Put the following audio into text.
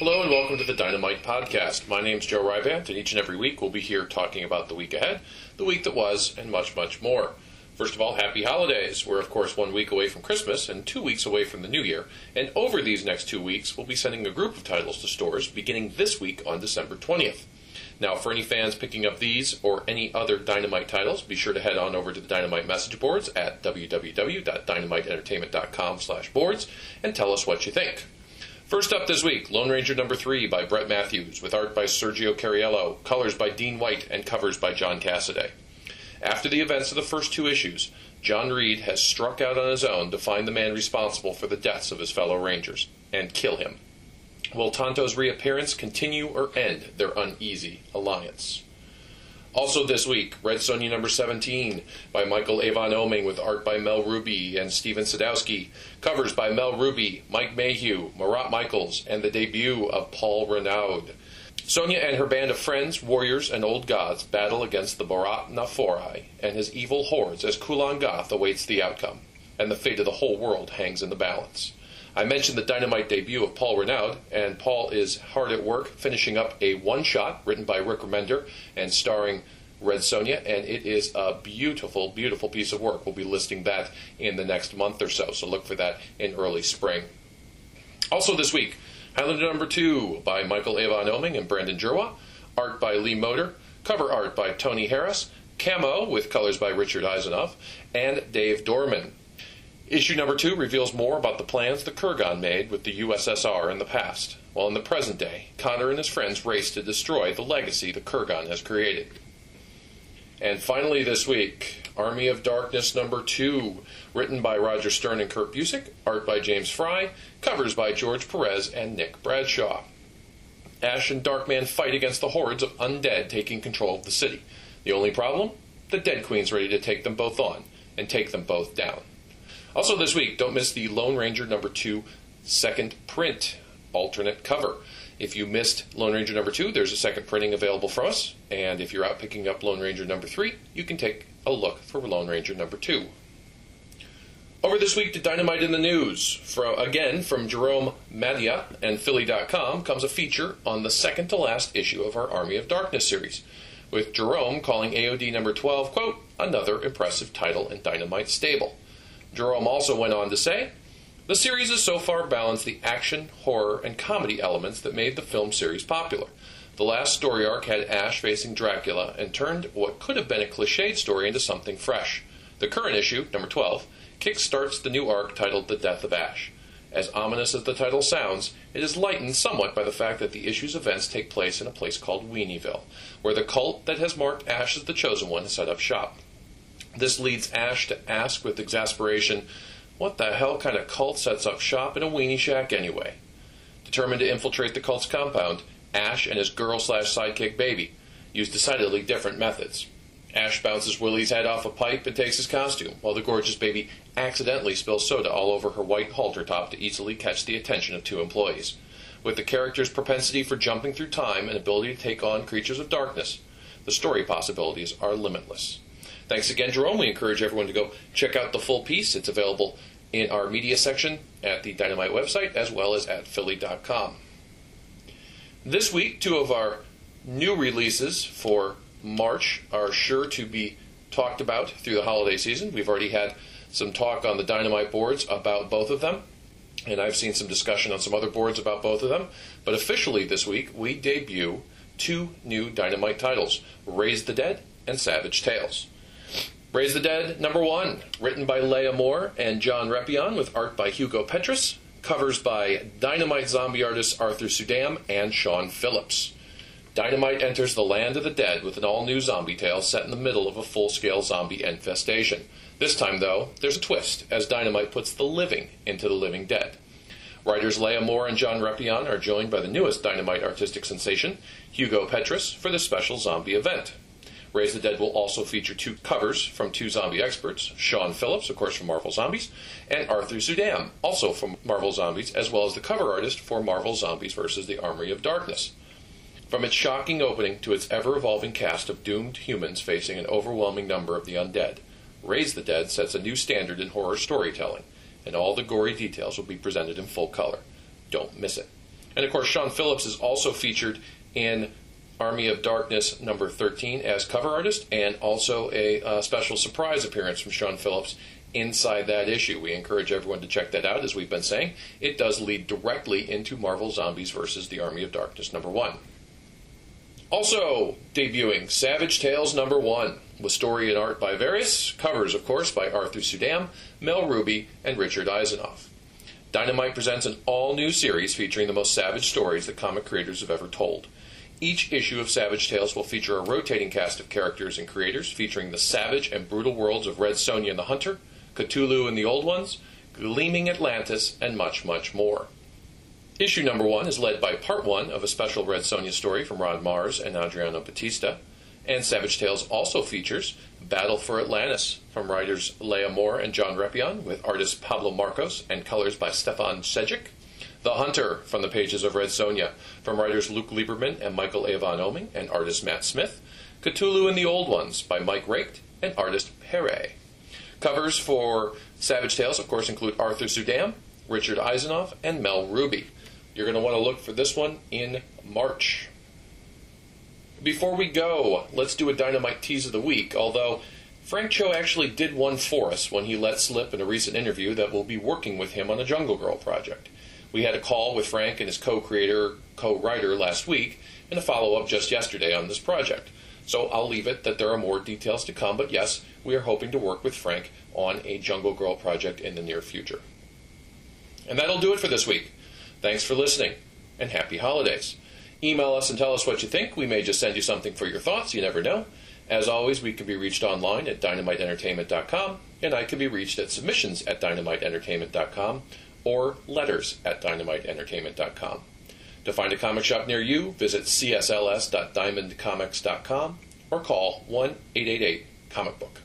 Hello and welcome to the Dynamite Podcast. My name's Joe Rybandt, and each and every week we'll be here talking about the week ahead, the week that was, and much, much more. First of all, happy holidays. We're, of course, one week away from Christmas and two weeks away from the New Year. And over these next two weeks, we'll be sending a group of titles to stores beginning this week on December 20th. Now, for any fans picking up these or any other Dynamite titles, be sure to head on over to the Dynamite message boards at www.dynamiteentertainment.com slash boards and tell us what you think. First up this week, Lone Ranger number 3 by Brett Matthews, with art by Sergio Cariello, colors by Dean White, and covers by John Cassaday. After the events of the first two issues, John Reed has struck out on his own to find the man responsible for the deaths of his fellow Rangers and kill him. Will Tonto's reappearance continue or end their uneasy alliance? Also this week, Red Sonja number 17 by Michael Avon Oeming with art by Mel Rubi and Stephen Sadowski, covers by Mel Rubi, Mike Mayhew, Marat Mychaels, and the debut of Paul Renaud. Sonja and her band of friends, warriors, and old gods battle against the Borat Naforai and his evil hordes as Kulan Gath awaits the outcome, and the fate of the whole world hangs in the balance. I mentioned the dynamite debut of Paul Renaud, and Paul is hard at work finishing up a one shot written by Rick Remender and starring Red Sonja, and it is a beautiful, beautiful piece of work. We'll be listing that in the next month or so, so look for that in early spring. Also this week, Highlander number two by Michael Avon Oeming and Brandon Jerwa, art by Lee Moder, cover art by Tony Harris, camo with colors by Richard Isanove, and Dave Dorman. Issue number two reveals more about the plans the Kurgan made with the USSR in the past, while in the present day, Connor and his friends race to destroy the legacy the Kurgan has created. And finally, this week, Army of Darkness number two, written by Roger Stern and Kurt Busiek, art by James Fry, covers by George Perez and Nick Bradshaw. Ash and Darkman fight against the hordes of undead taking control of the city. The only problem? The Dead Queen's ready to take them both on and take them both down. Also, this week, don't miss the Lone Ranger number two second print alternate cover. If you missed Lone Ranger number two, there's a second printing available from us. And if you're out picking up Lone Ranger number three, you can take a look for Lone Ranger number two. Over this week to Dynamite in the News, from, again from Jerome Maida and Philly.com, comes a feature on the second to last issue of our Army of Darkness series, with Jerome calling AOD number 12, quote, another impressive title in Dynamite stable. Jerome also went on to say, the series has so far balanced the action, horror, and comedy elements that made the film series popular. The last story arc had Ash facing Dracula and turned what could have been a cliched story into something fresh. The current issue, number 12, kickstarts the new arc titled The Death of Ash. As ominous as the title sounds, it is lightened somewhat by the fact that the issue's events take place in a place called Weenieville, where the cult that has marked Ash as the chosen one has set up shop. This leads Ash to ask with exasperation, what the hell kind of cult sets up shop in a weenie shack anyway? Determined to infiltrate the cult's compound, Ash and his girl slash sidekick baby use decidedly different methods. Ash bounces Willie's head off a pipe and takes his costume, while the gorgeous baby accidentally spills soda all over her white halter top to easily catch the attention of two employees. With the character's propensity for jumping through time and ability to take on creatures of darkness, the story possibilities are limitless. Thanks again, Jerome. We encourage everyone to go check out the full piece. It's available in our media section at the Dynamite website as well as at Philly.com. This week, two of our new releases for March are sure to be talked about through the holiday season. We've already had some talk on the Dynamite boards about both of them, and I've seen some discussion on some other boards about both of them. But officially this week, we debut two new Dynamite titles Raise the Dead and Savage Tales. Raise the Dead, number one, written by Leah Moore and John Reppion, with art by Hugo Petrus, covers by Dynamite zombie artists Arthur Suydam and Sean Phillips. Dynamite enters the land of the dead with an all new zombie tale set in the middle of a full scale zombie infestation. This time, though, there's a twist as Dynamite puts the living into the living dead. Writers Leah Moore and John Reppion are joined by the newest Dynamite artistic sensation, Hugo Petrus, for this special zombie event. Raise the Dead will also feature two covers from two zombie experts Sean Phillips, of course, from Marvel Zombies, and Arthur Suydam, also from Marvel Zombies, as well as the cover artist for Marvel Zombies vs. the Armory of Darkness. From its shocking opening to its ever evolving cast of doomed humans facing an overwhelming number of the undead, Raise the Dead sets a new standard in horror storytelling, and all the gory details will be presented in full color. Don't miss it. And of course, Sean Phillips is also featured in Army of Darkness number 13 as cover artist, and also a uh, special surprise appearance from Sean Phillips inside that issue. We encourage everyone to check that out, as we've been saying. It does lead directly into Marvel Zombies versus the Army of Darkness number 1. Also debuting Savage Tales number 1, with story and art by various, covers, of course, by Arthur Suydam, Mel Rubi, and Richard Isanove. Dynamite presents an all new series featuring the most savage stories that comic creators have ever told. Each issue of Savage Tales will feature a rotating cast of characters and creators featuring the savage and brutal worlds of Red Sonja and the Hunter, Cthulhu and the Old Ones, Gleaming Atlantis, and much, much more. Issue number one is led by part one of a special Red Sonja story from Ron Marz and Adriano Batista. And Savage Tales also features Battle for Atlantis from writers Leah Moore and John Reppion, with artist Pablo Marcos and colors by Stefan Sejic. The Hunter from the pages of Red Sonja from writers Luke Lieberman and Michael Avon Oeming, and artist Matt Smith. Cthulhu and the Old Ones by Mike Raked and artist Pere. Covers for Savage Tales, of course, include Arthur Suydam, Richard Isanove, and Mel Rubi. You're going to want to look for this one in March. Before we go, let's do a Dynamite tease of the week, although Frank Cho actually did one for us when he let slip in a recent interview that we'll be working with him on a Jungle Girl project. We had a call with Frank and his co creator, co writer last week, and a follow up just yesterday on this project. So I'll leave it that there are more details to come, but yes, we are hoping to work with Frank on a Jungle Girl project in the near future. And that'll do it for this week. Thanks for listening, and happy holidays. Email us and tell us what you think. We may just send you something for your thoughts. You never know. As always, we can be reached online at dynamiteentertainment.com, and I can be reached at submissions at dynamiteentertainment.com or letters at dynamiteentertainment.com. To find a comic shop near you, visit csls.diamondcomics.com or call 1 888 Comic Book.